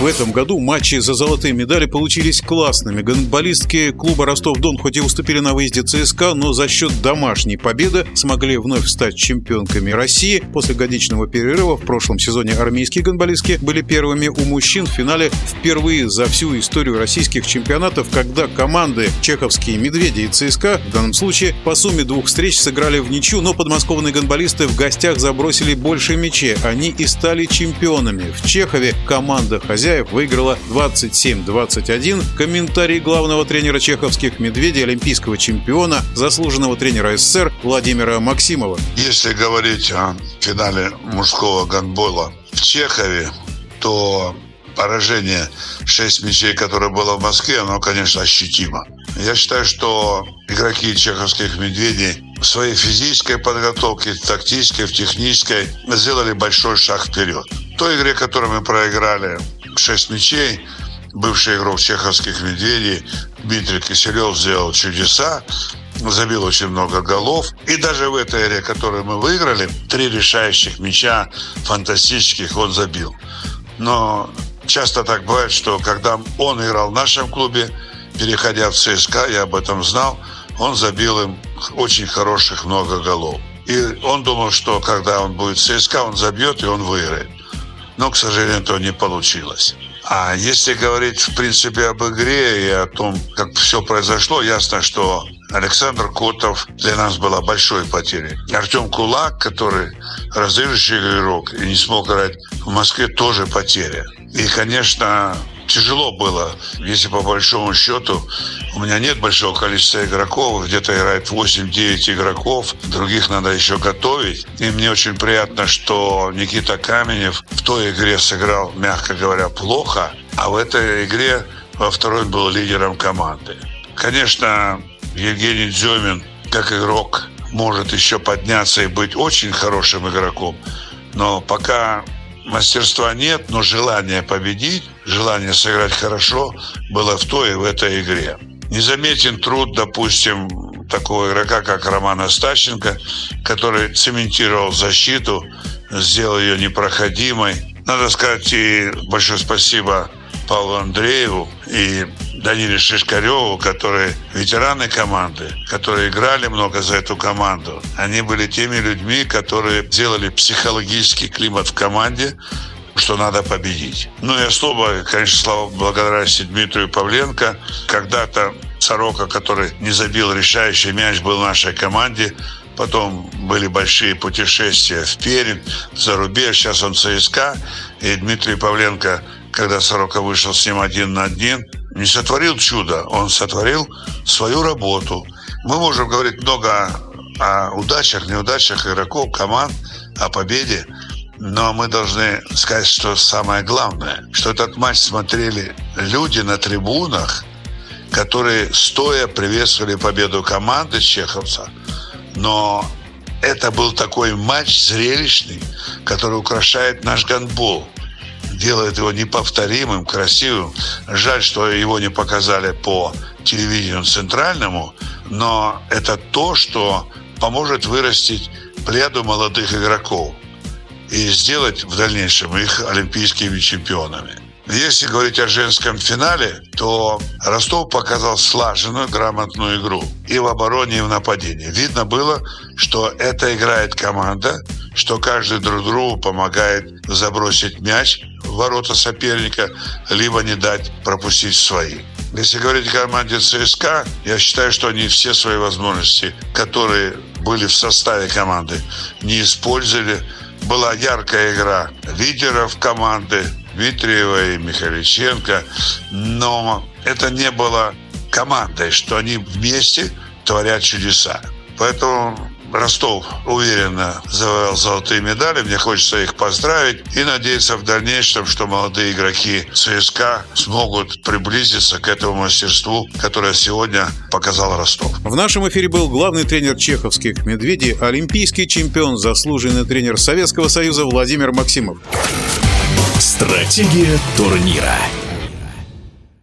В этом году матчи за золотые медали получились классными. Гандболистки клуба Ростов-Дон хоть и уступили на выезде ЦСКА, но за счет домашней победы смогли вновь стать чемпионками России. После годичного перерыва в прошлом сезоне армейские гандболистки были первыми у мужчин в финале впервые за всю историю российских чемпионатов, когда команды чеховские «Медведи» и ЦСКА в данном случае по сумме двух встреч сыграли в ничью, но подмосковные гандболисты в гостях забросили больше мячей. Они и стали чемпионами. В Чехове команда хозяев хозяев выиграла 27-21. Комментарий главного тренера чеховских «Медведей», олимпийского чемпиона, заслуженного тренера СССР Владимира Максимова. Если говорить о финале мужского гандбола в Чехове, то поражение 6 мячей, которое было в Москве, оно, конечно, ощутимо. Я считаю, что игроки чеховских «Медведей» в своей физической подготовке, тактической, в технической сделали большой шаг вперед. В той игре, которую мы проиграли 6 мячей. Бывший игрок чеховских «Медведей» Дмитрий Киселев сделал чудеса забил очень много голов. И даже в этой игре, которую мы выиграли, три решающих мяча фантастических он забил. Но часто так бывает, что когда он играл в нашем клубе, переходя в ЦСКА, я об этом знал, он забил им очень хороших много голов. И он думал, что когда он будет в ЦСКА, он забьет и он выиграет но, к сожалению, этого не получилось. А если говорить, в принципе, об игре и о том, как все произошло, ясно, что Александр Котов для нас была большой потерей. Артем Кулак, который разыгрывающий игрок и не смог играть в Москве, тоже потеря. И, конечно, тяжело было, если по большому счету у меня нет большого количества игроков, где-то играет 8-9 игроков, других надо еще готовить. И мне очень приятно, что Никита Каменев в той игре сыграл, мягко говоря, плохо, а в этой игре во второй был лидером команды. Конечно, Евгений Дзюмин, как игрок, может еще подняться и быть очень хорошим игроком, но пока мастерства нет, но желание победить, желание сыграть хорошо было в той и в этой игре. Незаметен труд, допустим, такого игрока, как Роман Остащенко, который цементировал защиту, сделал ее непроходимой. Надо сказать и большое спасибо Павлу Андрееву и Даниле Шишкареву, которые ветераны команды, которые играли много за эту команду. Они были теми людьми, которые сделали психологический климат в команде, что надо победить. Ну и особо, конечно, слава благодарности Дмитрию Павленко. Когда-то Сорока, который не забил решающий мяч, был в нашей команде. Потом были большие путешествия в Пермь, за рубеж. Сейчас он ЦСКА. И Дмитрий Павленко, когда Сорока вышел с ним один на один, не сотворил чудо, он сотворил свою работу. Мы можем говорить много о удачах, неудачах игроков, команд, о победе, но мы должны сказать, что самое главное, что этот матч смотрели люди на трибунах, которые стоя приветствовали победу команды чеховца. Но это был такой матч зрелищный, который украшает наш гандбол делает его неповторимым, красивым. Жаль, что его не показали по телевидению центральному, но это то, что поможет вырастить плеяду молодых игроков и сделать в дальнейшем их олимпийскими чемпионами. Если говорить о женском финале, то Ростов показал слаженную, грамотную игру и в обороне, и в нападении. Видно было, что это играет команда, что каждый друг другу помогает забросить мяч ворота соперника, либо не дать пропустить свои. Если говорить о команде ЦСКА, я считаю, что они все свои возможности, которые были в составе команды, не использовали. Была яркая игра лидеров команды, Дмитриева и Михаличенко, но это не было командой, что они вместе творят чудеса. Поэтому Ростов уверенно завоевал золотые медали. Мне хочется их поздравить и надеяться в дальнейшем, что молодые игроки ЦСКА смогут приблизиться к этому мастерству, которое сегодня показал Ростов. В нашем эфире был главный тренер чеховских «Медведей», олимпийский чемпион, заслуженный тренер Советского Союза Владимир Максимов. Стратегия турнира.